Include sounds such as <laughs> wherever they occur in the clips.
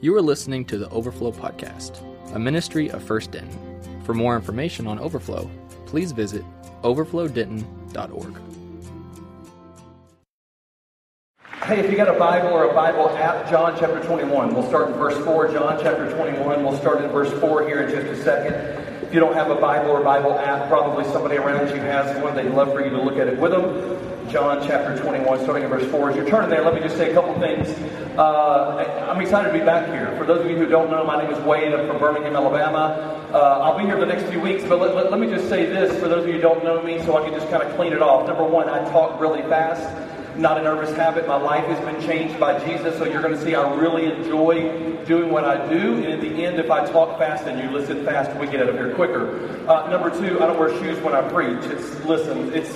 You are listening to the Overflow Podcast, a ministry of First Denton. For more information on Overflow, please visit overflowdenton.org. Hey, if you got a Bible or a Bible app, John chapter 21. We'll start in verse 4. John chapter 21. We'll start in verse 4 here in just a second. If you don't have a Bible or Bible app, probably somebody around you has one. They'd love for you to look at it with them. John chapter 21, starting in verse 4. As you're turning there, let me just say a couple things. Uh, I'm excited to be back here. For those of you who don't know, my name is Wade. I'm from Birmingham, Alabama. Uh, I'll be here the next few weeks, but let, let, let me just say this for those of you who don't know me so I can just kind of clean it off. Number one, I talk really fast not a nervous habit. My life has been changed by Jesus, so you're going to see I really enjoy doing what I do. And in the end, if I talk fast and you listen fast, we get out of here quicker. Uh, number two, I don't wear shoes when I preach. It's listen, it's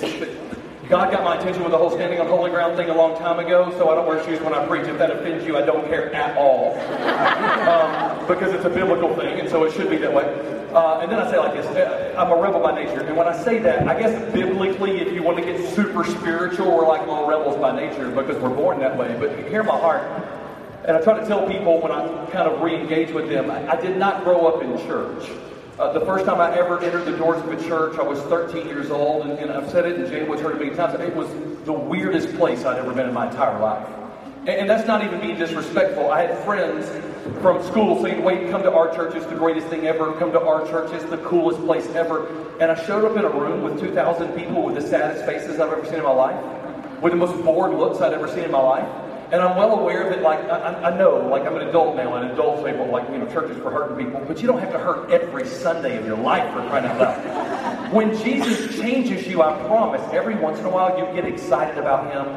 God got my attention with the whole standing on holy ground thing a long time ago, so I don't wear shoes when I preach. If that offends you, I don't care at all. <laughs> um, because it's a biblical thing, and so it should be that way. Uh, and then I say like this uh, I'm a rebel by nature. And when I say that, I guess biblically, if you want to get super spiritual, we're like little rebels by nature because we're born that way. But hear my heart. And I try to tell people when I kind of re engage with them, I, I did not grow up in church. Uh, the first time I ever entered the doors of a church, I was 13 years old, and, and I've said it, and James heard it many times. It was the weirdest place I'd ever been in my entire life. And, and that's not even being disrespectful. I had friends from school saying, wait, come to our church, it's the greatest thing ever. Come to our church, it's the coolest place ever. And I showed up in a room with 2,000 people with the saddest faces I've ever seen in my life, with the most bored looks I'd ever seen in my life. And I'm well aware that, like, I, I know, like, I'm an adult now, and adults say, well, like, you know, churches for hurting people, but you don't have to hurt every Sunday of your life for crying out loud. when Jesus changes you, I promise, every once in a while you get excited about Him,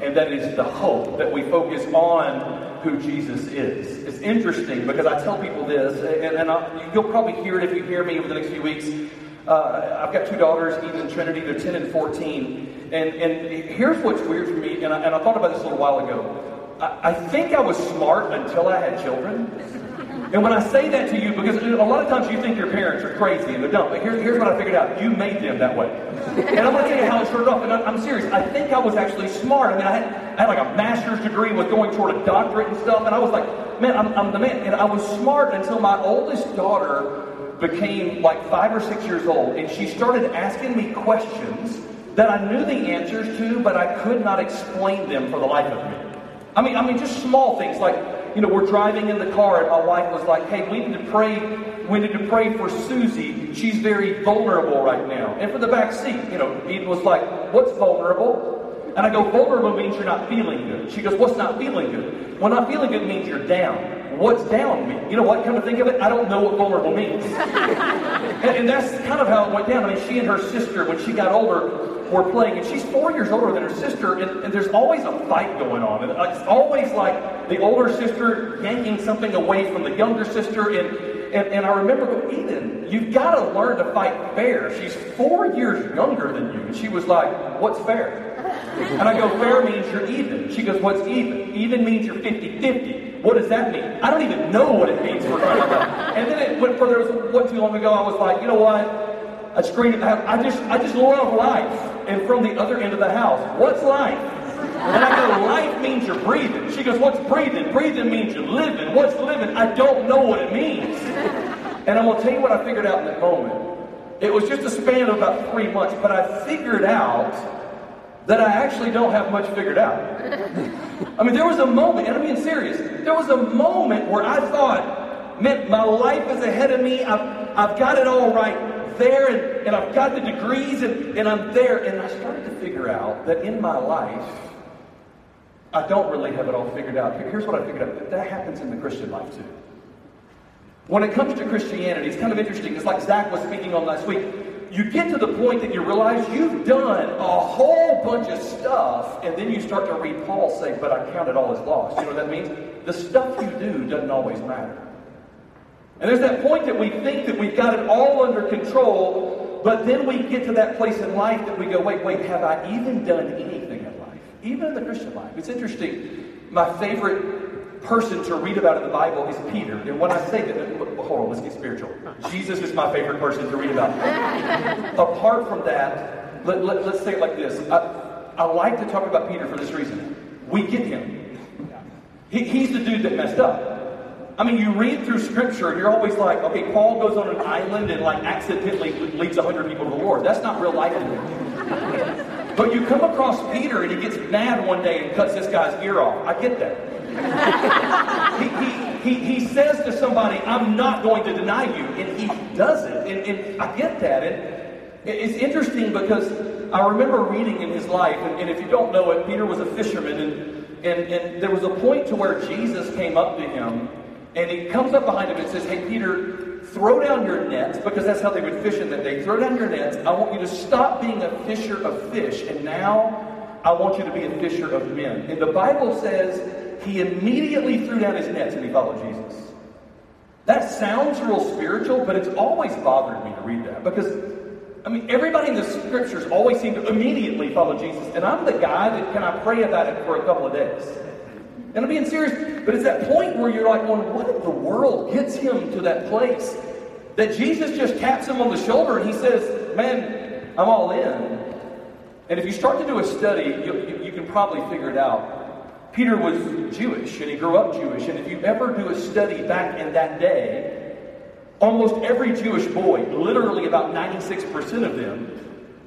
and that is the hope that we focus on who Jesus is. It's interesting because I tell people this, and, and I, you'll probably hear it if you hear me over the next few weeks. Uh, I've got two daughters, Eden and Trinity. They're 10 and 14. And, and here's what's weird for me, and I, and I thought about this a little while ago. I, I think I was smart until I had children. And when I say that to you, because a lot of times you think your parents are crazy and they're dumb, but here, here's what I figured out. You made them that way. And I'm going to tell you how it started off. And I'm serious. I think I was actually smart. I mean, I had, I had like a master's degree, was going toward a doctorate and stuff. And I was like, man, I'm, I'm the man. And I was smart until my oldest daughter became like five or six years old, and she started asking me questions that I knew the answers to, but I could not explain them for the life of me. I mean, I mean, just small things like, you know, we're driving in the car, and my wife was like, "Hey, we need to pray. We need to pray for Susie. She's very vulnerable right now." And for the back seat, you know, Eden was like, "What's vulnerable?" And I go, "Vulnerable means you're not feeling good." She goes, "What's not feeling good?" Well, not feeling good means you're down what's down mean? You know what? Come to think of it, I don't know what vulnerable means. <laughs> and, and, that's kind of how it went down. I mean, she and her sister, when she got older, were playing, and she's four years older than her sister, and, and there's always a fight going on. And uh, it's always like the older sister yanking something away from the younger sister, and and, and, I remember going, Eden, you've got to learn to fight fair. She's four years younger than you. And she was like, What's fair? <laughs> And I go, Fair means you're even. She goes, What's even? Even means you're 50 50. What does that mean? I don't even know what it means for <laughs> crying And then it went further. It was, wasn't too long ago. I was like, you know what? I at the house. I just, I just love life. And from the other end of the house, what's life? And I go, life means you're breathing. She goes, what's breathing? Breathing means you're living. What's living? I don't know what it means. And I'm to tell you what I figured out in that moment. It was just a span of about three months, but I figured out that I actually don't have much figured out. I mean, there was a moment, and I'm being serious, there was a moment where I thought, man, my life is ahead of me. I've, I've got it all right there, and, and I've got the degrees, and, and I'm there. And I started to figure out that in my life, I don't really have it all figured out. Here's what I figured out that happens in the Christian life too. When it comes to Christianity, it's kind of interesting. It's like Zach was speaking on last week you get to the point that you realize you've done a whole bunch of stuff, and then you start to read Paul say, But I count it all as loss. You know what that means? The stuff you do doesn't always matter. And there's that point that we think that we've got it all under control, but then we get to that place in life that we go, Wait, wait, have I even done anything in life? Even in the Christian life. It's interesting. My favorite person to read about in the Bible is Peter. And when I say that, hold on, let's get spiritual. Jesus is my favorite person to read about. <laughs> Apart from that, let, let, us say it like this. I, I like to talk about Peter for this reason. We get him. He, he's the dude that messed up. I mean, you read through scripture and you're always like, okay, Paul goes on an island and like accidentally leads 100 people to the Lord. That's not real life. <laughs> But you come across Peter and he gets mad one day and cuts this guy's ear off. I get that. He, he, he, he says to somebody, I'm not going to deny you. And he does it. And, and I get that. And it's interesting because I remember reading in his life, and, and if you don't know it, Peter was a fisherman. And, and, and there was a point to where Jesus came up to him and he comes up behind him and says, Hey, Peter, throw down your nets, because that's how they would fish in that day. Throw down your nets. I want you to stop being a fisher of fish, and now I want you to be a fisher of men. And the Bible says he immediately threw down his nets and he followed Jesus. That sounds real spiritual, but it's always bothered me to read that because I mean, everybody in the scriptures always seem to immediately follow Jesus. And I'm the guy that can I pray about it for a couple of days. And I'm being serious, but it's that point where you're like, well, what in the world gets him to that place that Jesus just taps him on the shoulder and he says, man, I'm all in. And if you start to do a study, you, you, you can probably figure it out. Peter was Jewish and he grew up Jewish. And if you ever do a study back in that day, almost every Jewish boy, literally about 96% of them,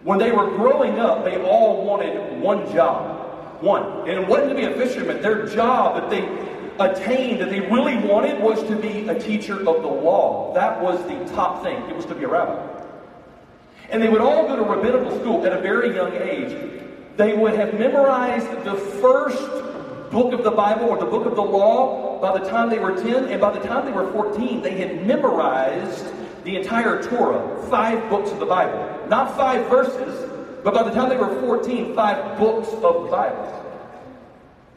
when they were growing up, they all wanted one job. One. And it wasn't to be a fisherman. Their job that they attained, that they really wanted, was to be a teacher of the law. That was the top thing. It was to be a rabbi. And they would all go to rabbinical school at a very young age. They would have memorized the first book of the Bible or the book of the law by the time they were 10, and by the time they were 14, they had memorized the entire Torah, five books of the Bible. Not five verses, but by the time they were 14, five books of the Bible.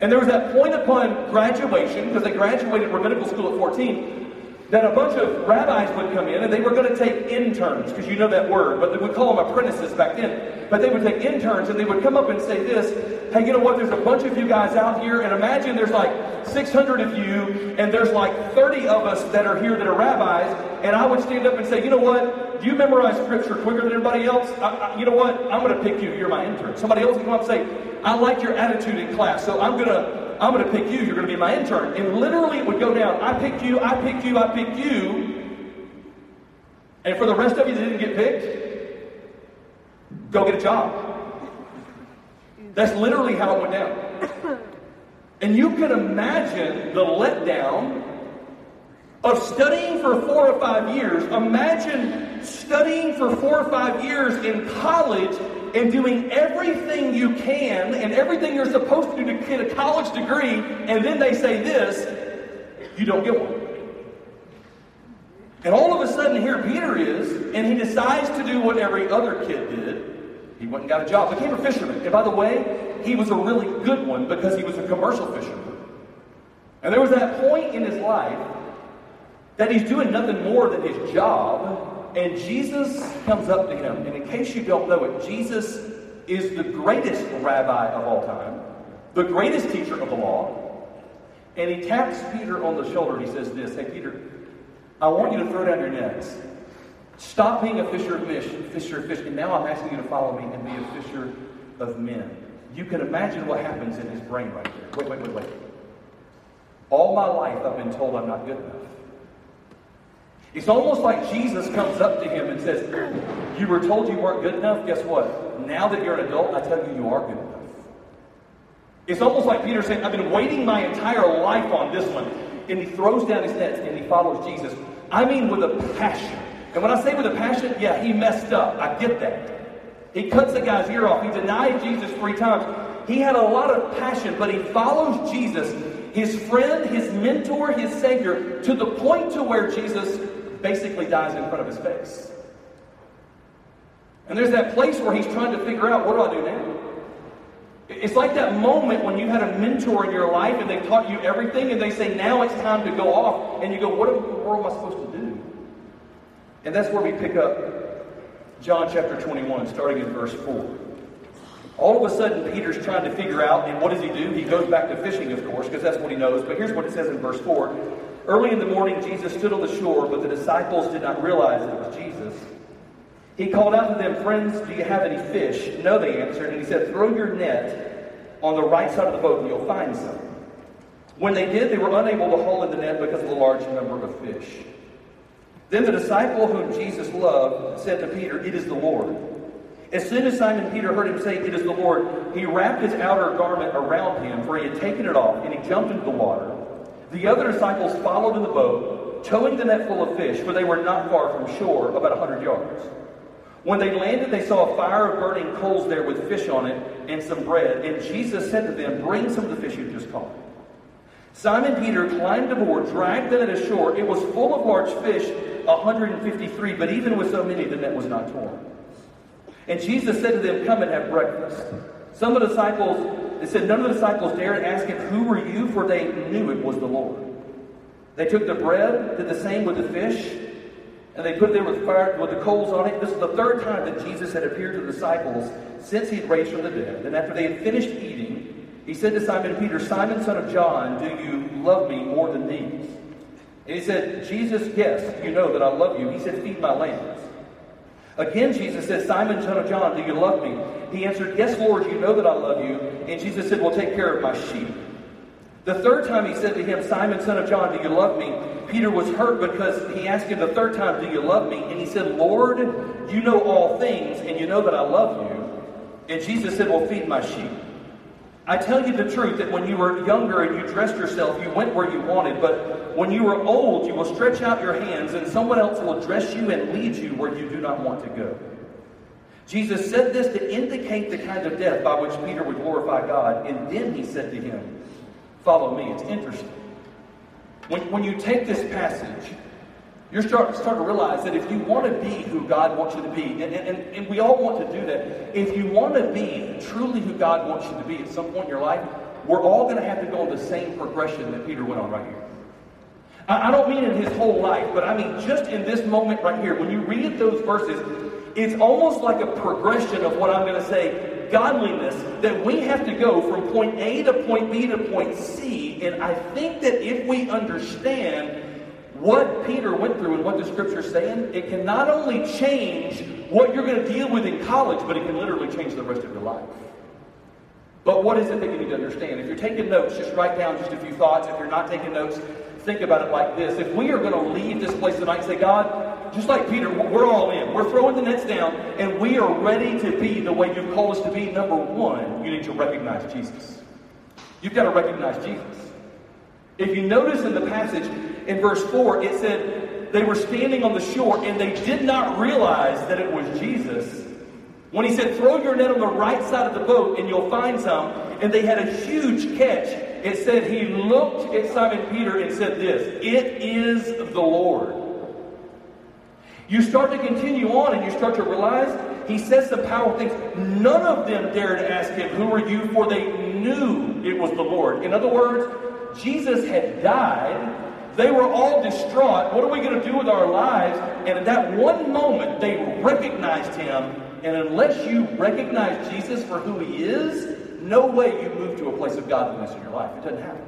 And there was that point upon graduation, because they graduated rabbinical school at 14, that a bunch of rabbis would come in and they were going to take interns, because you know that word, but they would call them apprentices back then. But they would take interns and they would come up and say this hey, you know what? There's a bunch of you guys out here, and imagine there's like 600 of you, and there's like 30 of us that are here that are rabbis, and I would stand up and say, you know what? Do you memorize scripture quicker than everybody else? I, I, you know what? I'm going to pick you. You're my intern. Somebody else would come up and say, I like your attitude in class, so I'm going to I'm going to pick you. You're going to be my intern. And literally it would go down. I picked you, I picked you, I picked you. And for the rest of you that didn't get picked, go get a job. That's literally how it went down. <coughs> And you can imagine the letdown of studying for four or five years. Imagine studying for four or five years in college and doing everything you can and everything you're supposed to do to get a college degree, and then they say this, you don't get one. And all of a sudden, here Peter is, and he decides to do what every other kid did. He went and got a job, became a fisherman. And by the way, he was a really good one because he was a commercial fisherman. And there was that point in his life that he's doing nothing more than his job and Jesus comes up to him. And in case you don't know it, Jesus is the greatest rabbi of all time, the greatest teacher of the law. And he taps Peter on the shoulder he says this Hey, Peter, I want you to throw down your nets. Stop being a fisher of fish, fisher of fish, and now I'm asking you to follow me and be a fisher of men. You can imagine what happens in his brain right there. Wait, wait, wait, wait. All my life I've been told I'm not good enough. It's almost like Jesus comes up to him and says, You were told you weren't good enough. Guess what? Now that you're an adult, I tell you, you are good enough. It's almost like Peter saying, I've been waiting my entire life on this one. And he throws down his nets and he follows Jesus. I mean, with a passion. And when I say with a passion, yeah, he messed up. I get that. He cuts the guy's ear off. He denied Jesus three times. He had a lot of passion, but he follows Jesus, his friend, his mentor, his Savior, to the point to where Jesus basically dies in front of his face. And there's that place where he's trying to figure out what do I do now? It's like that moment when you had a mentor in your life and they taught you everything and they say, now it's time to go off. And you go, what in the world am I supposed to do? And that's where we pick up John chapter 21, starting in verse 4. All of a sudden, Peter's trying to figure out, and what does he do? He goes back to fishing, of course, because that's what he knows. But here's what it says in verse 4 Early in the morning, Jesus stood on the shore, but the disciples did not realize it was Jesus. He called out to them, Friends, do you have any fish? No, they answered. And he said, Throw your net on the right side of the boat and you'll find some. When they did, they were unable to haul in the net because of the large number of fish. Then the disciple whom Jesus loved said to Peter, It is the Lord. As soon as Simon Peter heard him say, It is the Lord, he wrapped his outer garment around him, for he had taken it off, and he jumped into the water. The other disciples followed in the boat, towing the net full of fish, for they were not far from shore, about a hundred yards. When they landed, they saw a fire of burning coals there with fish on it and some bread. And Jesus said to them, Bring some of the fish you just caught. Simon Peter climbed aboard, dragged the net ashore. It was full of large fish, 153, but even with so many, the net was not torn. And Jesus said to them, Come and have breakfast. Some of the disciples, they said, none of the disciples dared ask him, Who were you? For they knew it was the Lord. They took the bread, did the same with the fish, and they put it there with fire with the coals on it. This is the third time that Jesus had appeared to the disciples since he had raised from the dead. And after they had finished eating, he said to Simon Peter, Simon, son of John, do you love me more than these? And he said, Jesus, yes, you know that I love you. He said, Feed my lambs. Again, Jesus said, Simon, son of John, do you love me? He answered, Yes, Lord, you know that I love you. And Jesus said, Well, take care of my sheep. The third time he said to him, Simon, son of John, do you love me? Peter was hurt because he asked him the third time, Do you love me? And he said, Lord, you know all things, and you know that I love you. And Jesus said, Well, feed my sheep. I tell you the truth that when you were younger and you dressed yourself, you went where you wanted. But when you are old, you will stretch out your hands, and someone else will dress you and lead you where you do not want to go. Jesus said this to indicate the kind of death by which Peter would glorify God. And then he said to him, Follow me. It's interesting. When, when you take this passage, you're starting start to realize that if you want to be who God wants you to be, and, and, and we all want to do that, if you want to be truly who God wants you to be at some point in your life, we're all going to have to go on the same progression that Peter went on right here. I, I don't mean in his whole life, but I mean just in this moment right here. When you read those verses, it's almost like a progression of what I'm going to say godliness that we have to go from point A to point B to point C. And I think that if we understand what Peter went through and what the scripture's saying, it can not only change what you're going to deal with in college, but it can literally change the rest of your life. But what is it that you need to understand? If you're taking notes, just write down just a few thoughts. If you're not taking notes, think about it like this. If we are going to leave this place tonight and say, God, just like Peter, we're all in. We're throwing the nets down, and we are ready to be the way you've called us to be. Number one, you need to recognize Jesus. You've got to recognize Jesus. If you notice in the passage, in verse 4, it said they were standing on the shore and they did not realize that it was Jesus. When he said, Throw your net on the right side of the boat and you'll find some, and they had a huge catch, it said he looked at Simon Peter and said this It is the Lord. You start to continue on and you start to realize he says some powerful things. None of them dared to ask him, Who are you? For they knew it was the Lord. In other words, Jesus had died they were all distraught. What are we going to do with our lives? And at that one moment, they recognized him. And unless you recognize Jesus for who he is, no way you move to a place of godliness in your life. It doesn't happen.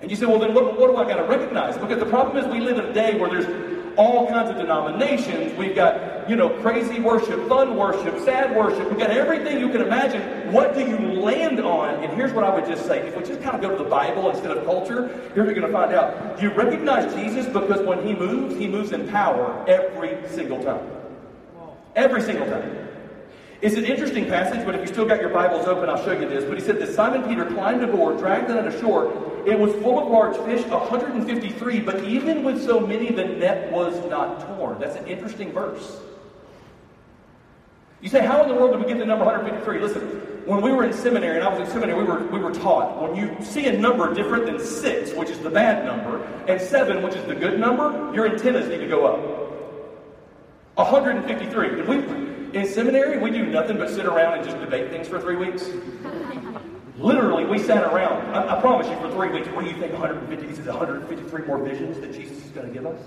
And you say, well, then what, what do I got to recognize? Because the problem is we live in a day where there's all kinds of denominations. We've got, you know, crazy worship, fun worship, sad worship. We've got everything you can imagine. What do you land on? And here's what I would just say. If we just kind of go to the Bible instead of culture, here's what you're going to find out. You recognize Jesus because when he moves, he moves in power every single time. Every single time. It's an interesting passage, but if you still got your Bibles open, I'll show you this. But he said that Simon Peter climbed aboard, dragged the net ashore. It was full of large fish, 153, but even with so many, the net was not torn. That's an interesting verse. You say, how in the world did we get the number 153? Listen, when we were in seminary, and I was in seminary, we were, we were taught when you see a number different than six, which is the bad number, and seven, which is the good number, your antennas need to go up. 153. And we, in seminary, we do nothing but sit around and just debate things for three weeks. Literally, we sat around. I, I, promise you, for three weeks, what do you think 150? Is it 153 more visions that Jesus is going to give us?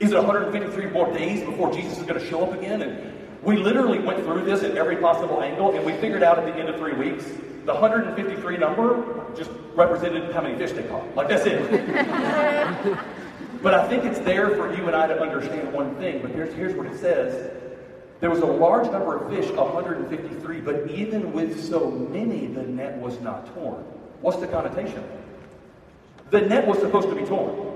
Is it 153 more days before Jesus is going to show up again? And we literally went through this at every possible angle, and we figured out at the end of three weeks the 153 number just represented how many fish they caught. Like, that's it. <laughs> but I think it's there for you and I to understand one thing. But here's, here's what it says there was a large number of fish, 153, but even with so many, the net was not torn. What's the connotation? The net was supposed to be torn.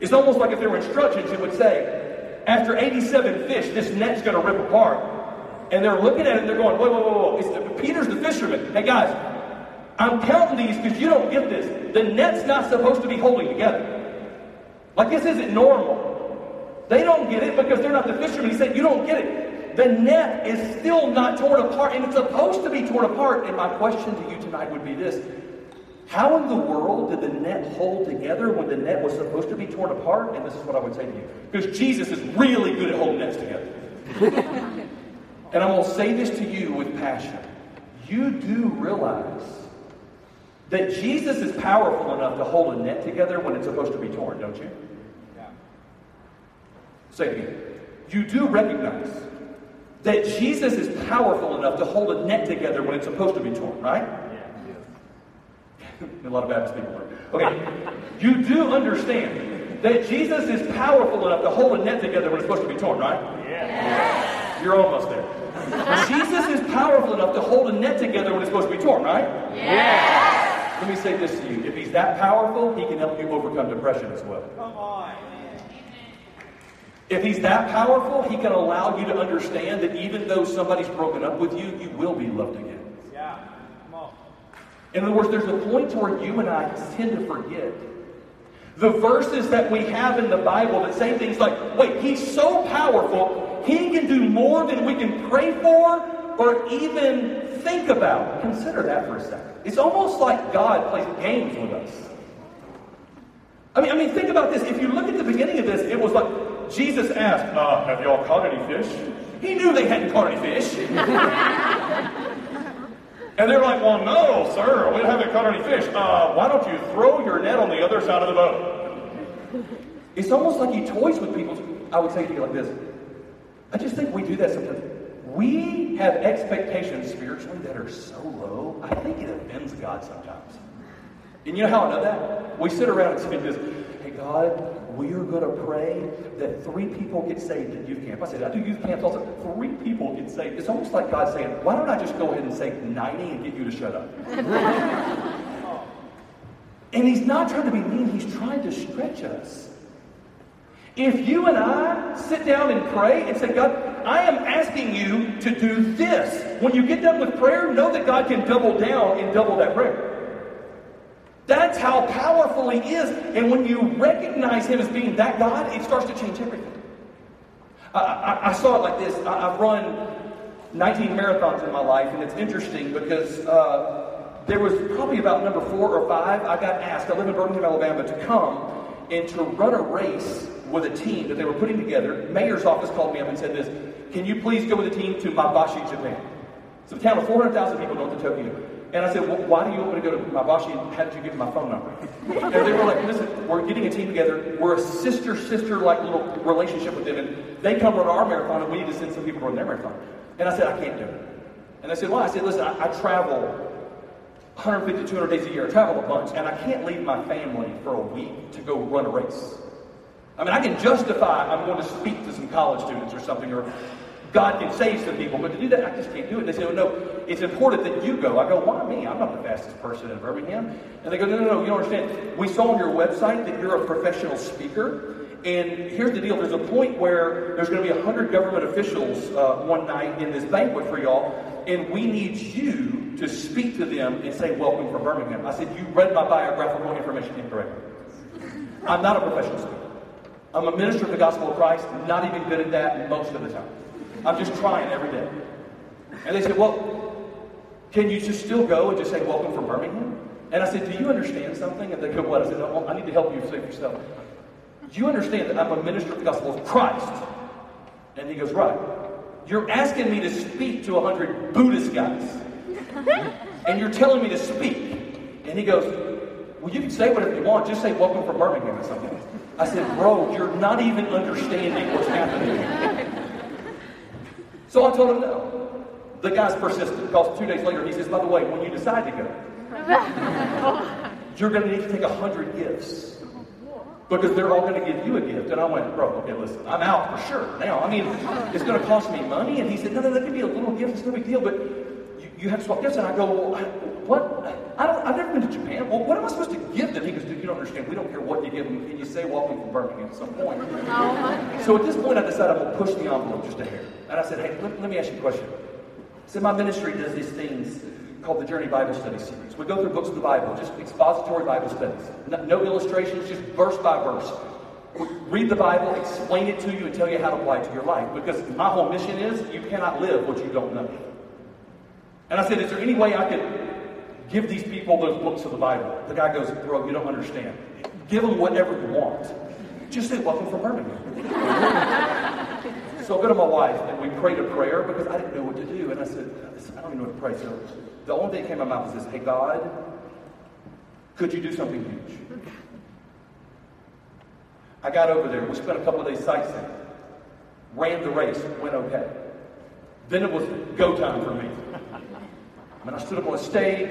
It's almost like if there were instructions, it would say, after 87 fish, this net's going to rip apart. And they're looking at it and they're going, whoa, whoa, whoa, whoa. It's, Peter's the fisherman. Hey, guys, I'm counting these because you don't get this. The net's not supposed to be holding together. Like this isn't normal. They don't get it because they're not the fishermen. He said, You don't get it. The net is still not torn apart, and it's supposed to be torn apart. And my question to you tonight would be this How in the world did the net hold together when the net was supposed to be torn apart? And this is what I would say to you. Because Jesus is really good at holding nets together. <laughs> and I'm going to say this to you with passion. You do realize that Jesus is powerful enough to hold a net together when it's supposed to be torn, don't you? Say it again. You do recognize that Jesus is powerful enough to hold a net together when it's supposed to be torn, right? Yeah. <laughs> a lot of Baptist people are. Okay. you do understand that Jesus is powerful enough to hold a net together when it's supposed to be torn, right? Yeah. You're almost there. Jesus is powerful enough to hold a net together when it's supposed to be torn, right? Yeah. Let me say this to you. If he's that powerful, he can help you overcome depression as well. Come on. If he's that powerful, he can allow you to understand that even though somebody's broken up with you, you will be loved again. Yeah. Come on. In other words, there's a point to where you and I tend to forget the verses that we have in the Bible that say things like, wait, he's so powerful, he can do more than we can pray for or even think about. Consider that for a second. It's almost like God plays games with us. I mean, I mean, think about this. If you look at the beginning of this, it was like, Jesus asked, uh, Have y'all caught any fish? He knew they hadn't caught any fish. and they're like, Well, no, sir, we haven't caught any fish. Uh, why don't you throw your net on the other side of the boat? It's almost like he toys with people. I would say to you like this I just think we do that sometimes. We have expectations spiritually that are so low, I think it offends God sometimes. And you know how I know that? We sit around and say this, God, we are going to pray that three people get saved at youth camp. I said, I do youth camps also. Three people get saved. It's almost like God saying, why don't I just go ahead and say 90 and get you to shut up? <laughs> and he's not trying to be mean. He's trying to stretch us. If you and I sit down and pray and say, God, I am asking you to do this. When you get done with prayer, know that God can double down and double that prayer. That's how powerful He is. And when you recognize Him as being that God, it starts to change everything. I, I, I saw it like this. I, have run 19 marathons in my life, and it's interesting because uh, there was probably about number four or five. I got asked, I live in Birmingham, Alabama, to come and to run a race with a team that they were putting together. Mayor's office called me up and said this Can you please go with the team to Maebashi, Japan? It's a town of 400,000 people north of Tokyo. And I said, well, why do you want me to go to my Maebashi? How did you get my phone number? And they were like, listen, we're getting a team together. We're a sister-sister-like little relationship with them. And they come run our marathon, and we need to send some people to run their marathon. And I said, I can't do it. And I said, why? I said, listen, I, I travel 150, 200 days a year. I travel a bunch. And I can't leave my family for a week to go run a race. I mean, I can justify I'm going to speak to some college students or something, or God can save some people, but to do that, I just can't do it. And they say, oh, no, it's important that you go. I go, why me? I'm not the fastest person in Birmingham. And they go, no, no, no, you don't understand. We saw on your website that you're a professional speaker. And here's the deal. There's a point where there's going to be 100 government officials uh, one night in this banquet for y'all, and we need you to speak to them and say, welcome from Birmingham. I said, you read my biographical information incorrectly. I'm not a professional speaker. I'm a minister of the gospel of Christ, not even good at that most of the time. I'm just trying every day. And they said, Well, can you just still go and just say, Welcome from Birmingham? And I said, Do you understand something? And they go, What? I said, no, I need to help you save yourself. Do you understand that I'm a minister of the gospel of Christ? And he goes, Right. You're asking me to speak to a hundred Buddhist guys. <laughs> and you're telling me to speak. And he goes, Well, you can say whatever you want. Just say, Welcome from Birmingham or something. I said, Bro, you're not even understanding what's happening. <laughs> So I told him no. The guy's persistent because two days later he says, by the way, when you decide to go, <laughs> you're going to need to take a hundred gifts because they're all going to give you a gift. And I went, bro, okay, listen, I'm out for sure now. I mean, it's going to cost me money. And he said, no, no, that could be a little gift. It's no big deal, but you, you have to swap gifts. And I go, well, I, what? I don't, I've never been to Japan. Well, what am I supposed to give them? He goes, dude, you don't understand. We don't care what you give them. Can you say welcome from Birmingham at some point? Oh so at this point, I decided I'm going to push the envelope just a hair. And I said, hey, let, let me ask you a question. I said, my ministry does these things called the Journey Bible Study Series. We go through books of the Bible, just expository Bible studies. No, no illustrations, just verse by verse. We read the Bible, explain it to you, and tell you how to apply it to your life. Because my whole mission is you cannot live what you don't know. And I said, is there any way I could give these people those books of the Bible? The guy goes, bro, you don't understand. Give them whatever you want. Just say, welcome from Birmingham. <laughs> So I go to my wife and we prayed a prayer because I didn't know what to do. And I said, I don't even know what to pray. So the only thing that came of my mouth was this Hey, God, could you do something huge? I got over there. We spent a couple of days sightseeing. Ran the race. Went okay. Then it was go time for me. I mean, I stood up on a stage.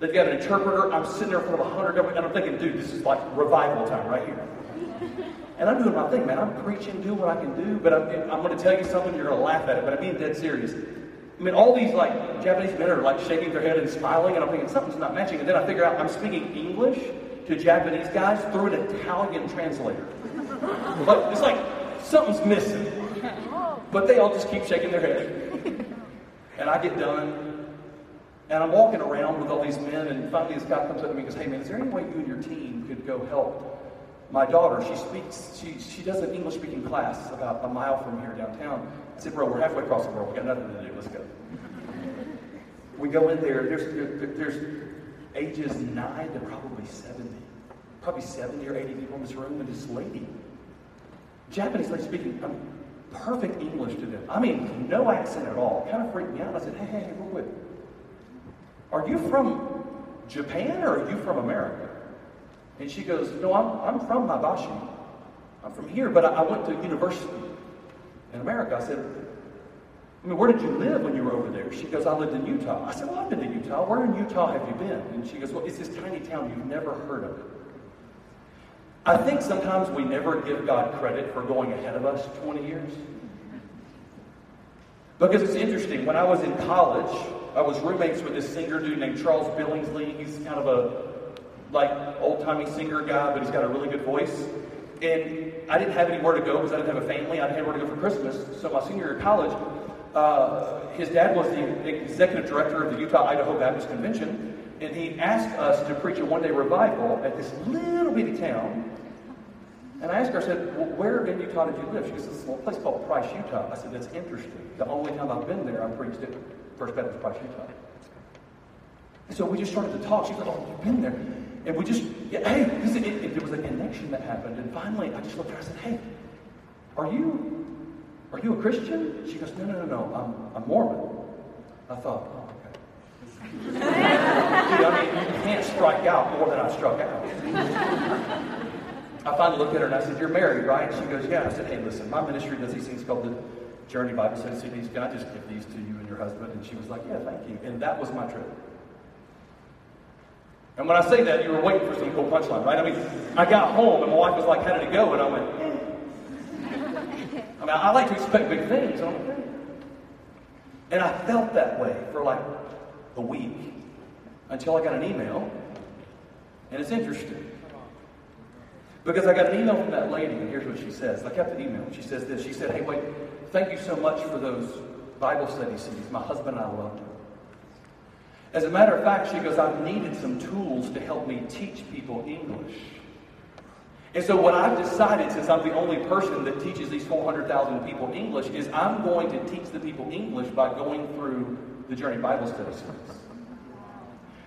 They've got an interpreter. I'm sitting there in front of a hundred and I'm thinking, dude, this is like revival time right here. And I'm doing my thing, man. I'm preaching, doing what I can do, but I'm, I'm going to tell you something, you're going to laugh at it, but I'm being dead serious. I mean, all these like Japanese men are like shaking their head and smiling, and I'm thinking something's not matching. And then I figure out I'm speaking English to Japanese guys through an Italian translator. <laughs> it's like something's missing. But they all just keep shaking their head. And I get done, and I'm walking around with all these men, and finally this guy comes up to me and goes, Hey man, is there any way you and your team could go help my daughter, she speaks, she, she does an English speaking class about a mile from here downtown. I said, bro, we're halfway across the world. We got nothing to do. Let's go. we go in there. There's, there's ages 9 to probably 70. Probably 70 or 80 people in this room, and this lady, Japanese lady speaking um, perfect English to them. I mean, no accent at all. Kind of freaked me out. I said, hey, hey, hey, real quick. Are you from Japan or are you from America? And she goes, No, I'm, I'm from Maebashi. I'm from here, but I, I went to university in America. I said, I mean, where did you live when you were over there? She goes, I lived in Utah. I said, Well, I've been to Utah. Where in Utah have you been? And she goes, Well, it's this tiny town you've never heard of. I think sometimes we never give God credit for going ahead of us 20 years. Because it's interesting, when I was in college, I was roommates with this singer dude named Charles Billingsley. He's kind of a like old timey singer guy, but he's got a really good voice. And I didn't have anywhere to go because I didn't have a family. I didn't have anywhere to go for Christmas. So my senior year of college, uh, his dad was the executive director of the Utah Idaho Baptist Convention, and he asked us to preach a one-day revival at this little bitty town. And I asked her, I said, well, where in Utah did you live? She goes, this little place called Price, Utah. I said, that's interesting. The only time I've been there, I preached at First Baptist Price, Utah. And so we just started to talk. She goes, oh, you've been there. And we just, yeah, hey, because it, it, there was a connection that happened. And finally, I just looked at her. And said, hey, are you, are you a Christian? She goes, no, no, no, no, I'm, I'm Mormon. I thought, oh, okay. <laughs> I mean, you can't strike out more than I struck out. I finally looked at her and I said, you're married, right? She goes, yeah. I said, hey, listen, my ministry does these things called the Journey Bible Study CDs. Can I just give these to you and your husband? And she was like, yeah, thank you. And that was my trip. And when I say that, you were waiting for some cool punchline, right? I mean, I got home and my wife was like, how did it go? And I went. I mean, I like to expect big things. And, I felt that way for like a week until I got an email. And it's interesting. Because I got an email from that lady, and here's what she says. I kept the email. She says this. She said, Hey, wait, thank you so much for those Bible study CDs. My husband and I love them. As a matter of fact, she goes, I've needed some tools to help me teach people English. And so what I've decided, since I'm the only person that teaches these 400,000 people English, is I'm going to teach the people English by going through the Journey Bible Study Series.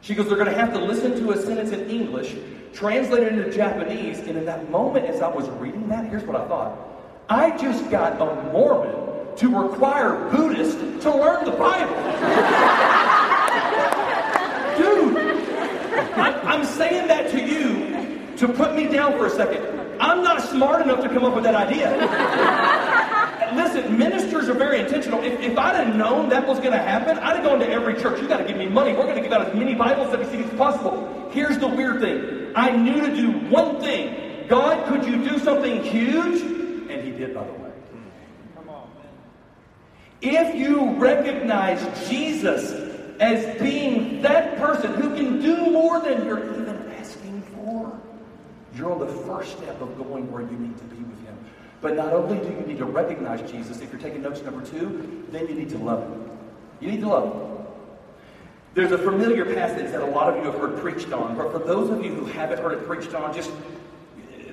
She goes, they're going to have to listen to a sentence in English, translate it into Japanese, and in that moment as I was reading that, here's what I thought. I just got a Mormon to require Buddhists to learn the Bible. <laughs> I'm saying that to you to put me down for a second. I'm not smart enough to come up with that idea. Listen, ministers are very intentional. If, if I'd have known that was going to happen, I'd have gone to every church. You got to give me money. We're going to give out as many Bible study CDs as possible. Here's the weird thing I knew to do one thing God, could you do something huge? And He did, by the way. Come on. If you recognize Jesus as being that person who can do more than you're even asking for, you're on the first step of going where you need to be with Him. But not only do you need to recognize Jesus, if you're taking notes number two, then you need to love Him. You need to love Him. There's a familiar passage that a lot of you have heard preached on, but for those of you who haven't heard it preached on, just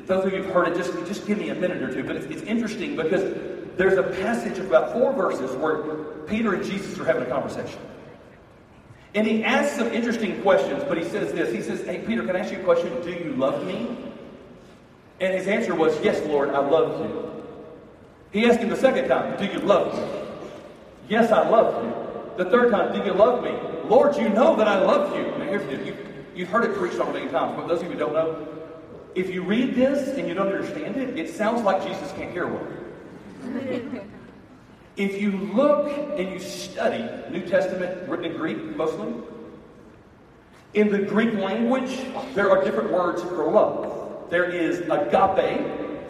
those of you who've heard it, just, just give me a minute or two. But it's, it's interesting because there's a passage of about four verses where Peter and Jesus are having a conversation. And he asks some interesting questions, but he says this. He says, Hey, Peter, can I ask you a question? Do you love me? And his answer was, Yes, Lord, I love you. He asked him the second time, Do you love me? Yes, I love you. The third time, Do you love me? Lord, you know that I love you. Now, here's the. You, you've heard it preached on many times, but those of you who don't know, if you read this and you don't understand it, it sounds like Jesus can't hear well. <laughs> if you look and you study New Testament written in Greek mostly, in the Greek language, there are different words for love. There is agape,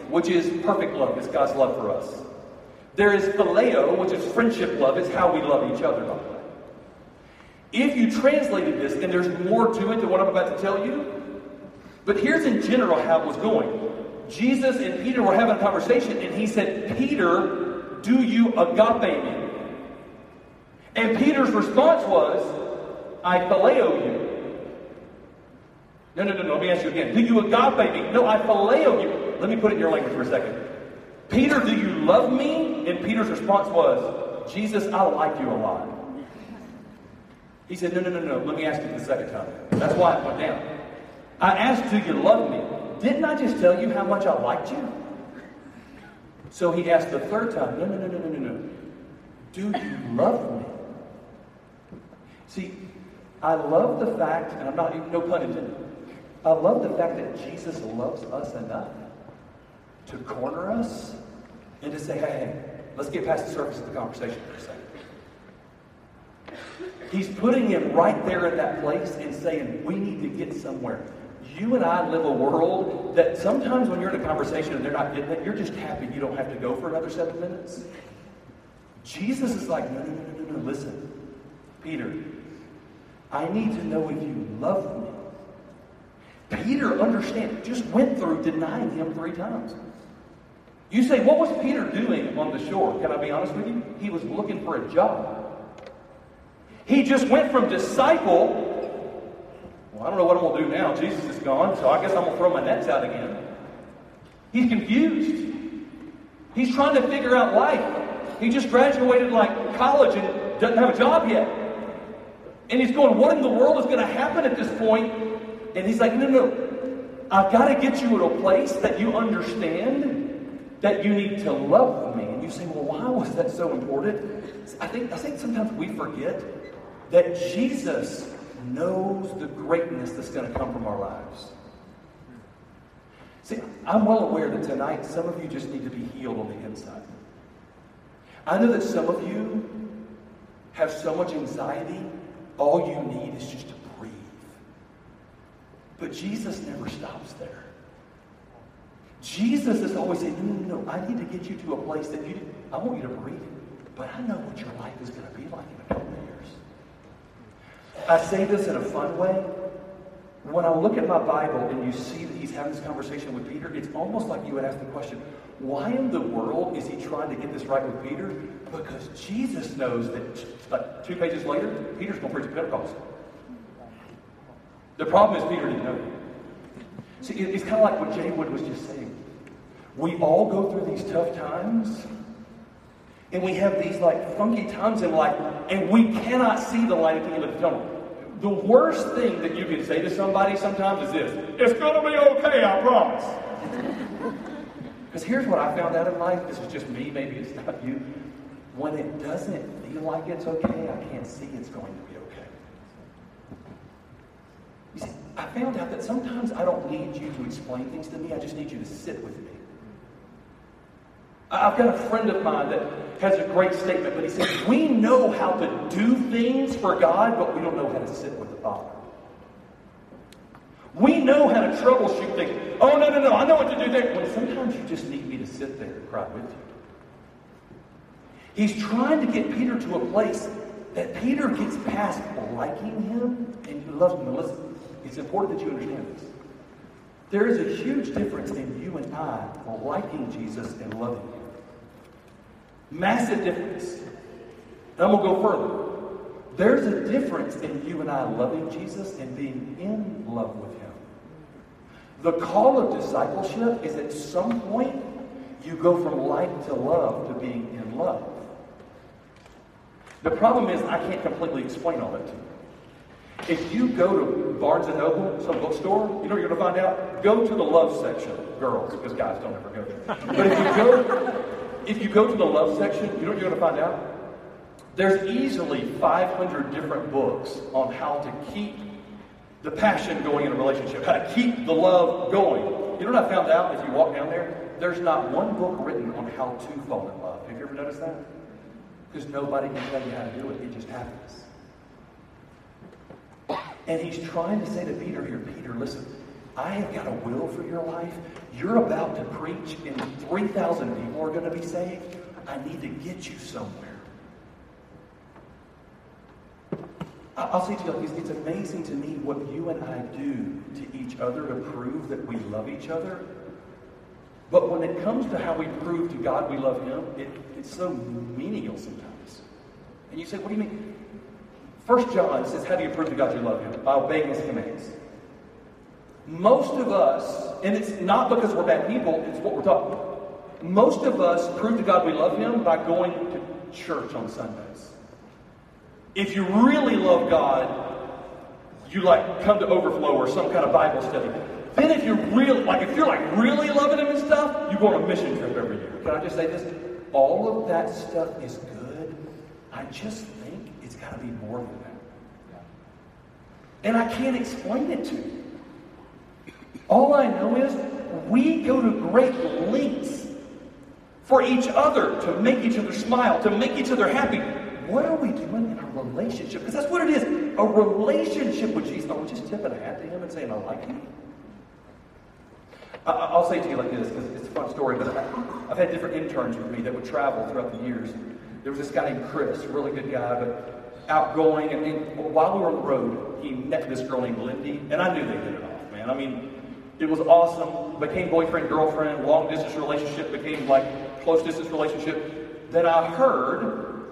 which is perfect love, it's God's love for us. There is phileo, which is friendship love, it's how we love each other, by the way. If you translated this, and there's more to it than what I'm about to tell you, but here's in general how it was going. Jesus and Peter were having a conversation, and he said, Peter, do you agape me? And Peter's response was, I phileo you. No, no, no, no. Let me ask you again. Do you agape me? No, I phileo you. Let me put it in your language for a second. Peter, do you love me? And Peter's response was, Jesus, I like you a lot. He said, No, no, no, no. Let me ask you the second time. That's why it went down. I asked, Do you love me? Didn't I just tell you how much I liked you? So he asked the third time, No, no, no, no, no, no, no. Do you love me? See, I love the fact, and I'm not, no pun intended, I love the fact that Jesus loves us enough to corner us and to say, hey, hey, let's get past the surface of the conversation for a second. He's putting him right there in that place and saying, we need to get somewhere. You and I live a world that sometimes when you're in a conversation and they're not getting it, you're just happy you don't have to go for another seven minutes. Jesus is like, no, no, no, no, no, listen. Peter, I need to know if you love me. Peter, understand, just went through denying him three times. You say, what was Peter doing on the shore? Can I be honest with you? He was looking for a job. He just went from disciple well, I don't know what I'm going to do now. Jesus is gone, so I guess I'm going to throw my nets out again. He's confused. He's trying to figure out life. He just graduated like college and doesn't have a job yet. And he's going, What in the world is going to happen at this point? And he's like, No, no. I've got to get you at a place that you understand that you need to love me. And you say, Well, why was that so important? I think, I think sometimes we forget that Jesus knows the greatness that's going to come from our lives. See, I'm well aware that tonight some of you just need to be healed on the inside. I know that some of you have so much anxiety, all you need is just to breathe. But Jesus never stops there. Jesus is always saying, no, no, no, I need to get you to a place that you, I want you to breathe. But I know what your life is going to be like in a years. I say this in a fun way. When I look at my Bible and you see that he's having this conversation with Peter, it's almost like you would ask the question, why in the world is he trying to get this right with Peter? Because Jesus knows that like two pages later, Peter's going to preach Pentecost. The problem is Peter didn't know. See, it's kind of like what Jay Wood was just saying. We all go through these tough times, and we have these like funky times in life, and we cannot see the light at the end of the tunnel. The worst thing that you can say to somebody sometimes is this It's going to be okay, I promise. <laughs> Because here's what I found out in life this is just me, maybe it's not you. When it doesn't feel like it's okay, I can't see it's going to be okay. You see, I found out that sometimes I don't need you to explain things to me, I just need you to sit with me. I've got a friend of mine that has a great statement, but he says, We know how to do things for God, but we don't know how to sit with the Father. We know how to troubleshoot things. Oh, no, no, no, I know what to do there. When sometimes you just need me to sit there and cry with you. He's trying to get Peter to a place that Peter gets past liking him and loves him. listen, it's important that you understand this. There is a huge difference in you and I liking Jesus and loving him. Massive difference. And to go further. There's a difference in you and I loving Jesus and being in love with him. The call of discipleship is at some point you go from like to love to being in love. The problem is I can't completely explain all that to you. If you go to Barnes and Noble, some bookstore, you know you're going to find out? Go to the love section, girls, because guys don't ever go there. But if you go, if you go to the love section, you know what you're going to find out? There's easily 500 different books on how to keep the passion going in a relationship, how to keep the love going. You know what I found out as you walk down there? There's not one book written on how to fall in love. Have you ever noticed that? Because nobody can tell you how to do it. It just happens. And he's trying to say to Peter here, Peter, listen, I have got a will for your life. You're about to preach, and 3,000 people are going to be saved. I need to get you somewhere. I'll say to you, it's, it's amazing to me what you and I do to each other to prove that we love each other. But when it comes to how we prove to God we love Him, it, it's so menial sometimes. And you say, what do you mean? First John says, How do you prove to God you love Him? By obeying His commands. Most of us, and it's not because we're bad people, it's what we're talking about. Most of us prove to God we love Him by going to church on Sundays. If you really love God, you like come to overflow or some kind of Bible study. Then if you're really like if you're like really loving him and stuff, you go on a mission trip every year. Can I just say this? All of that stuff is good. I just think it's got to be more than that. And I can't explain it to you. All I know is we go to great lengths for each other to make each other smile, to make each other happy. What are we doing in our relationship? Because that's what it is a relationship with Jesus. Are we just tipping a hat to Him and saying, I like Him? I'll say to you like this, because it's a fun story, but I've had different interns with me that would travel throughout the years. There was this guy named Chris, really good guy, but outgoing. And, and while we were on the road, he met this girl named Lindy, and I knew they hit it off, man. I mean, it was awesome. Became boyfriend, girlfriend, long distance relationship, became like close distance relationship. Then I heard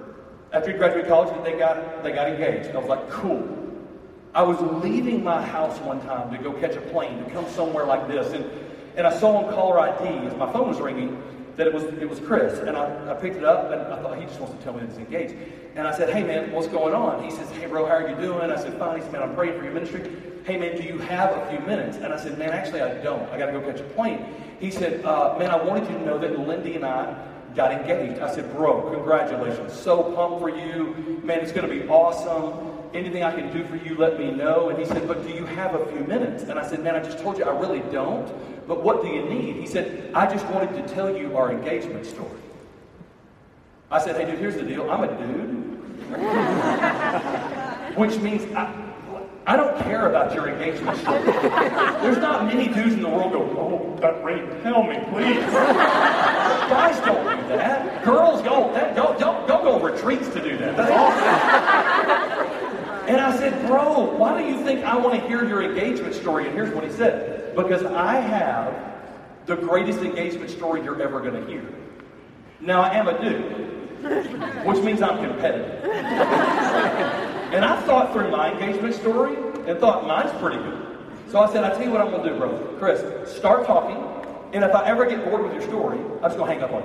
after he graduated college that they got they got engaged. I was like, cool. I was leaving my house one time to go catch a plane to come somewhere like this, and and I saw on caller ID as my phone was ringing that it was it was Chris, and I, I picked it up and I thought he just wants to tell me that he's engaged. And I said, Hey man, what's going on? He says, Hey bro, how are you doing? I said, Fine. He said, Man, I'm praying for your ministry. Hey man, do you have a few minutes? And I said, Man, actually I don't. I got to go catch a plane. He said, uh, Man, I wanted you to know that Lindy and I got engaged. I said, Bro, congratulations. So pumped for you. Man, it's to be awesome anything I can do for you, let me know. And he said, But do you have a few minutes? And I said, Man, I just told you I really don't. But what do you need? He said, I just wanted to tell you our engagement story. I said, Hey, dude, here's the deal. I'm a dude. <laughs> Which means I, I don't care about your engagement story. There's not many dudes in the world go, Oh, but Ray, tell me, please. Guys don't do that. Girls don't. That, don't, don't, don't go retreats to do that. That's awesome. And I said, Bro, why do you think I want to hear your engagement story? And here's what he said Because I have the greatest engagement story you're ever going to hear. Now, I am a dude, which means I'm competitive. <laughs> and I thought through my engagement story and thought mine's pretty good. So I said, I tell you what I'm going to do, bro. Chris, start talking. And if I ever get bored with your story, I'm just going to hang up on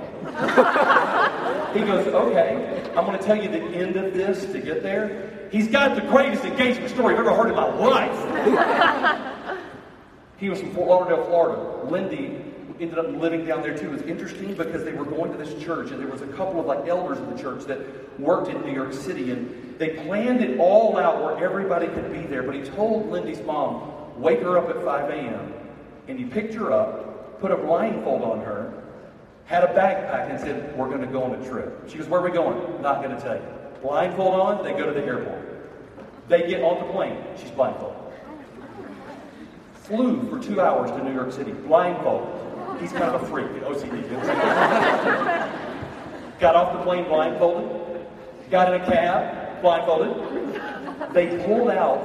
you. <laughs> he goes, okay, I'm going to tell you the end of this to get there. He's got the greatest engagement story I've ever heard in my life. <laughs> he was from Fort Lauderdale, Florida. Lindy ended up living down there too. It was interesting because they were going to this church and there was a couple of like elders in the church that worked in New York City and they planned it all out where everybody could be there. But he told Lindy's mom, wake her up at 5 a.m. And he picked her up, put a blindfold on her, had a backpack and said, we're going to go on a trip. She goes, where are we going? Not going to tell you. Blindfold on, they go to the airport. They get on the plane. She's blindfolded. Flew for two hours to New York City, blindfolded. He's kind of a freak, OCD. got off the plane blindfolded, got in a cab, blindfolded. They pulled out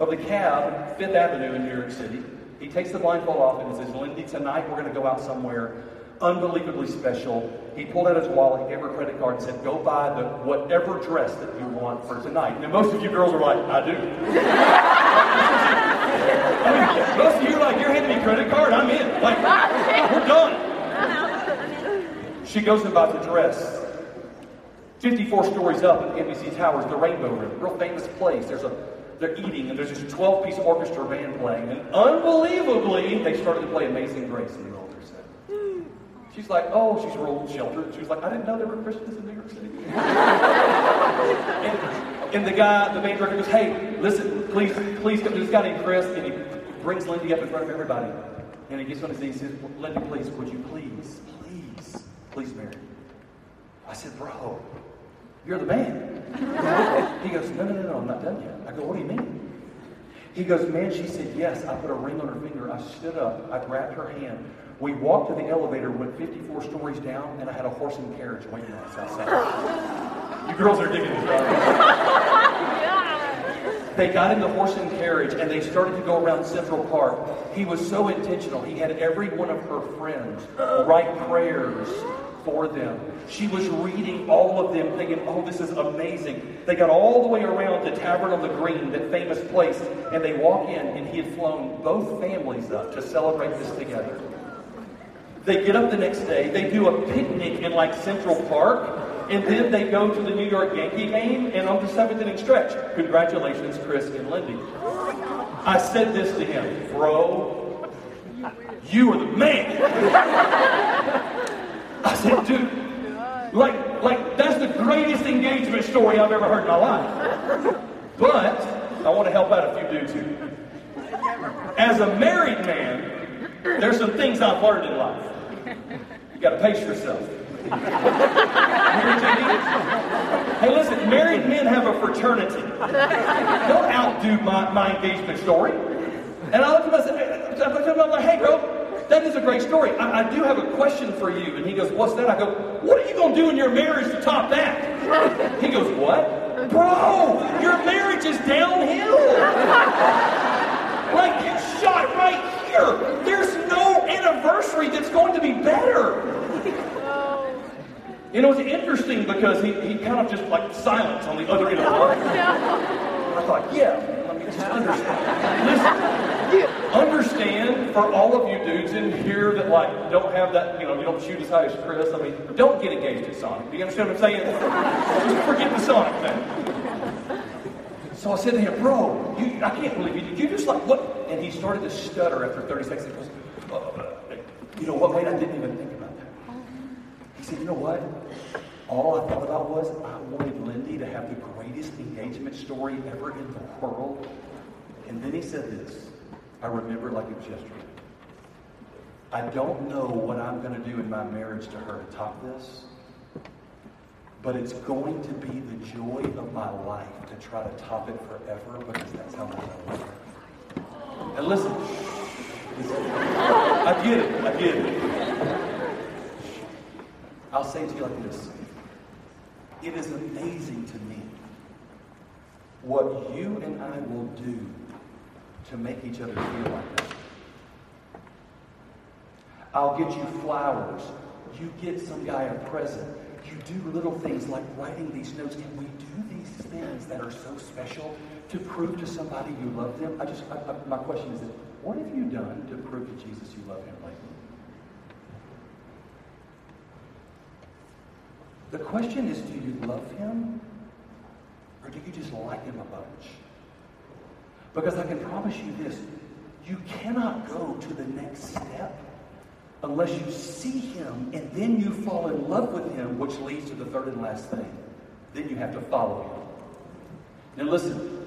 of the cab, Fifth Avenue in New York City. He takes the blindfold off and says, Lindy, tonight we're going to go out somewhere unbelievably special. He pulled out his wallet, gave her a credit card, and said, Go buy the whatever dress that you want for tonight. Now, most of you girls are like, I do. Most of you are like, You're handing me credit card, I'm in. Like, we're done. She goes about the dress. 54 stories up at NBC Towers, the Rainbow Room, real famous place. There's a they're eating, and there's this 12 piece orchestra band playing. And unbelievably, they started to play Amazing Grace in the their set. She's like, oh, she's real sheltered. She was like, I didn't know there were Christians in New York City. <laughs> and, the guy, the band director goes, hey, listen, please, please come to this guy named Chris. And he brings Lindy up in front of everybody. And he gets on his knees and says, Lindy, please, would you please, please, please marry me? I said, bro, you're the man. <laughs> he goes, No, no, no, no, I'm not done yet. I go, What do you mean? He goes, Man, she said yes. I put a ring on her finger. I stood up. I grabbed her hand. We walked to the elevator, went 54 stories down, and I had a horse and carriage waiting on us outside. you girls are digging this, right? They got in the horse and carriage and they started to go around Central Park. He was so intentional. He had every one of her friends write prayers for them. She was reading all of them, thinking, oh, this is amazing. They got all the way around to Tavern on the Green, that famous place, and they walk in, and he had flown both families up to celebrate this together. They get up the next day, they do a picnic in like Central Park, and then they go to the New York Yankee game, and on the seventh inning stretch, congratulations, Chris and Lindy. I said this to him, bro, you are the man. I said, dude, like, like that's the greatest engagement story I've ever heard in my life. But I want to help out a few dudes here. As a married man, there's some things I've learned in life. You got to pace yourself. hey, listen, married men have a fraternity. Don't outdo my, my engagement story. And I looked at him and I said, I'm like, hey, bro, that is a great story. I, I, do have a question for you. And he goes, What's that? I go, What are you going to do in your marriage to top that? He goes, What? Bro, your marriage is downhill. like you shot right here. There's no anniversary that's going to be better. And it was interesting because he, he kind of just like silence on the other end of the line. <laughs> I thought, yeah, let me just understand. Listen, understand for all of you dudes in here that like don't have that, you know, you don't shoot as high as Chris. I mean, don't get engaged at Sonic. Do you understand what I'm saying? Just forget the Sonic thing. So I said to him, bro, you, I can't believe you. Did you just like what? And he started to stutter after 30 seconds. He goes, you know what? Wait, I didn't even think about that. He said, you know what? All I thought about was I wanted Lindy to have the greatest engagement story ever in the world. And then he said this. I remember it like it was yesterday. I don't know what I'm going to do in my marriage to her to top this, but it's going to be the joy of my life to try to top it forever because that's how I love her. And listen, I get it. I get it. I'll say to you like this. It is amazing to me what you and I will do to make each other feel like that. I'll get you flowers. You get some guy a present. You do little things like writing these notes. And we do these things that are so special to prove to somebody you love them. I just, I, I, my question is this what have you done to prove to Jesus you love him lately? The question is do you love him or do you just like him a bunch? Because I can promise you this you cannot go to the next step unless you see him and then you fall in love with him, which leads to the third and last thing. Then you have to follow him. Now, listen,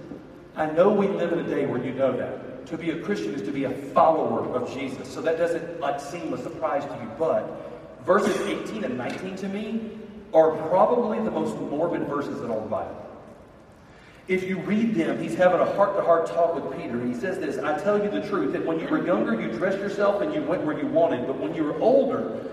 I know we live in a day where you know that. To be a Christian is to be a follower of Jesus. So that doesn't like seem a surprise to you, but verses 18 and 19 to me are probably the most morbid verses in all the Bible. If you read them, he's having a heart to heart talk with Peter. He says this I tell you the truth, that when you were younger, you dressed yourself and you went where you wanted. But when you were older,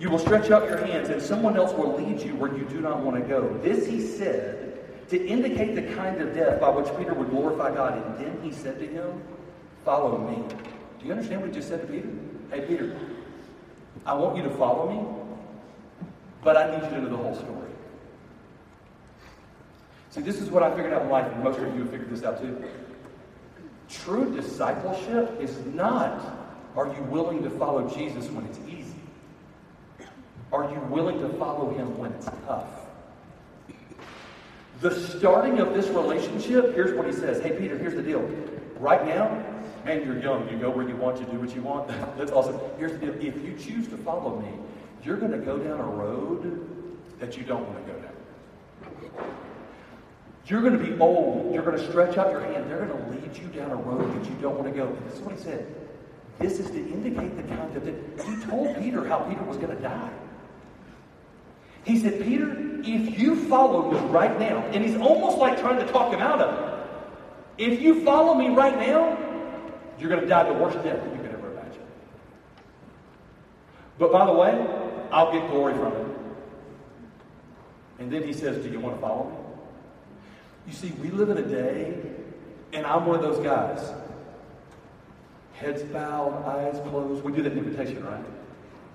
you will stretch out your hands and someone else will lead you where you do not want to go. This he said to indicate the kind of death by which Peter would glorify God. And then he said to him, Follow me. Do you understand what he just said to Peter? Hey, Peter, I want you to follow me, but I need you to know the whole story. See, this is what I figured out in life, and most of you have figured this out too. True discipleship is not are you willing to follow Jesus when it's easy? Are you willing to follow him when it's tough? The starting of this relationship, here's what he says Hey, Peter, here's the deal. Right now, man, you're young. You go where you want, you do what you want. <laughs> That's awesome. Here's the deal. If you choose to follow me, you're going to go down a road that you don't want to go down. You're going to be old. You're going to stretch out your hand. They're going to lead you down a road that you don't want to go. And this is what he said. This is to indicate the of that he told Peter how Peter was going to die. He said, Peter, if you follow me right now, and he's almost like trying to talk him out of it. If you follow me right now, you're going to die the worst death that you could ever imagine. But by the way, I'll get glory from it. And then he says, Do you want to follow me? You see, we live in a day, and I'm one of those guys. Heads bowed, eyes closed. We do that invitation, right?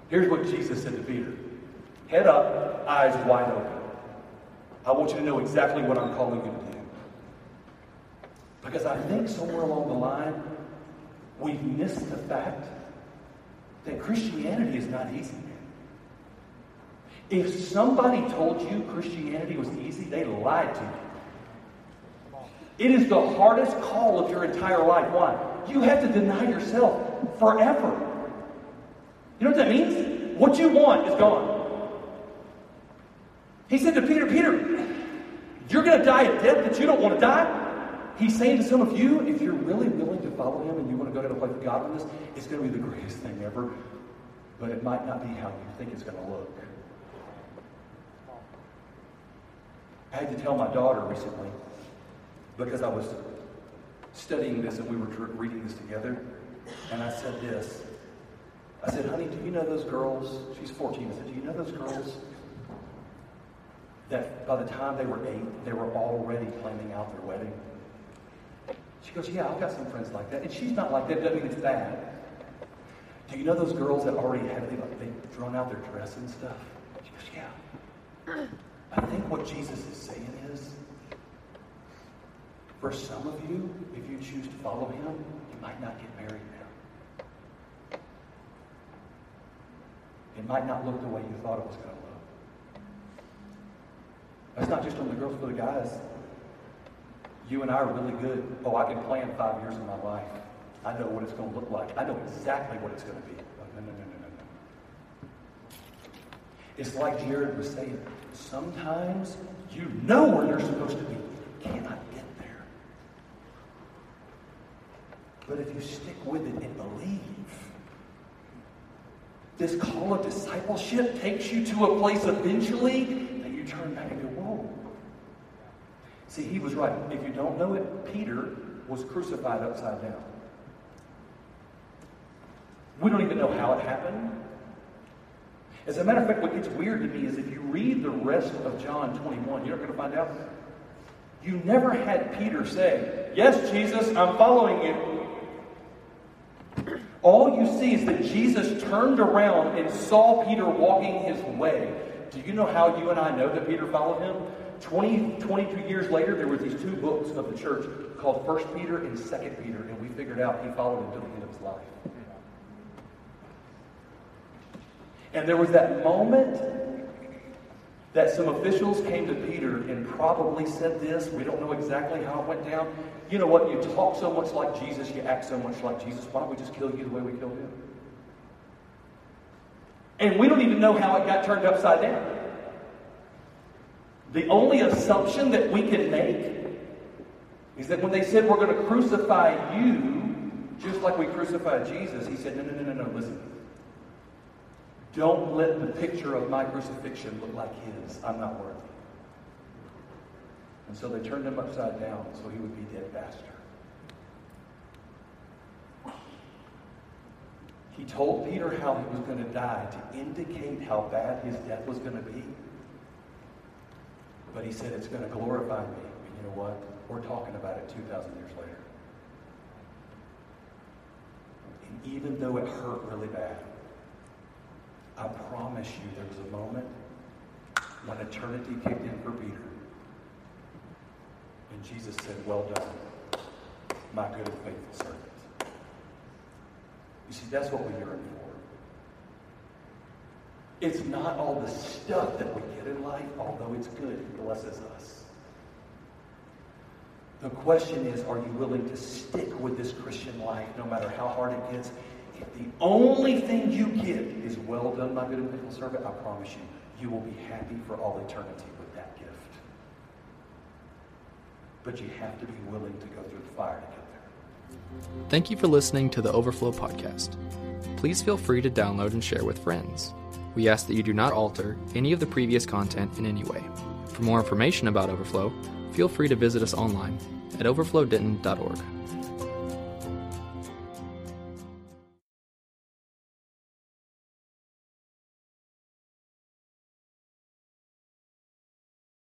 Here's what Jesus said to Peter Head up, eyes wide open. I want you to know exactly what I'm calling you to do. Because I think somewhere along the line, we've missed the fact that Christianity is not easy. If somebody told you Christianity was easy, they lied to you. It is the hardest call of your entire life. Why? You have to deny yourself forever. You know what that means? What you want is gone. He said to Peter, Peter, you're going to die a death that you don't want to die. He's saying to some of you, if you're really willing to follow him and you want to go down a place of godliness, it's going to be the greatest thing ever. But it might not be how you think it's going to look. I had to tell my daughter recently because I was studying this and we were reading this together. And I said this. I said, honey, do you know those girls? She's 14. I said, do you know those girls that by the time they were eight, they were already planning out their wedding. She goes, Yeah, I've got some friends like that. And she's not like that, doesn't mean it's bad. Do you know those girls that already have, they, they drawn out their dress and stuff? She goes, Yeah. <clears throat> I think what Jesus is saying is, for some of you, if you choose to follow him, you might not get married now. It might not look the way you thought it was going to look. That's not just on the girls, for the guys. You and I are really good. Oh, I can plan five years of my life. I know what it's going to look like. I know exactly what it's going to be. No, no, no, no, no, no. It's like Jared was saying. Sometimes you know where you're supposed to be. You cannot get there. But if you stick with it and believe, this call of discipleship takes you to a place eventually that you turn back go, See, he was right. If you don't know it, Peter was crucified upside down. We don't even know how it happened. As a matter of fact, what gets weird to me is if you read the rest of John 21, you're not going to find out. You never had Peter say, Yes, Jesus, I'm following you. All you see is that Jesus turned around and saw Peter walking his way. Do you know how you and I know that Peter followed him? 20, 22 years later, there were these two books of the church called First Peter and Second Peter, and we figured out he followed him to the end of his life. And there was that moment that some officials came to Peter and probably said this. We don't know exactly how it went down. You know what? You talk so much like Jesus, you act so much like Jesus. Why don't we just kill you the way we killed him? And we don't even know how it got turned upside down. The only assumption that we can make is that when they said we're going to crucify you, just like we crucified Jesus, he said, no, no, no, no, no, listen. Don't let the picture of my crucifixion look like his. I'm not worthy. And so they turned him upside down so he would be dead faster. He told Peter how he was going to die to indicate how bad his death was going to be. But he said, it's going to glorify me. And you know what? We're talking about it 2,000 years later. And even though it hurt really bad, I promise you there was a moment when eternity kicked in for Peter. And Jesus said, Well done, my good and faithful servant. You see, that's what we yearn for. It's not all the stuff that we get in life, although it's good, it blesses us. The question is, are you willing to stick with this Christian life no matter how hard it gets? If the only thing you get is well done, my good and faithful servant, I promise you, you will be happy for all eternity with that gift. But you have to be willing to go through the fire to get there. Thank you for listening to the Overflow Podcast. Please feel free to download and share with friends. We ask that you do not alter any of the previous content in any way. For more information about Overflow, feel free to visit us online at overflowdenton.org.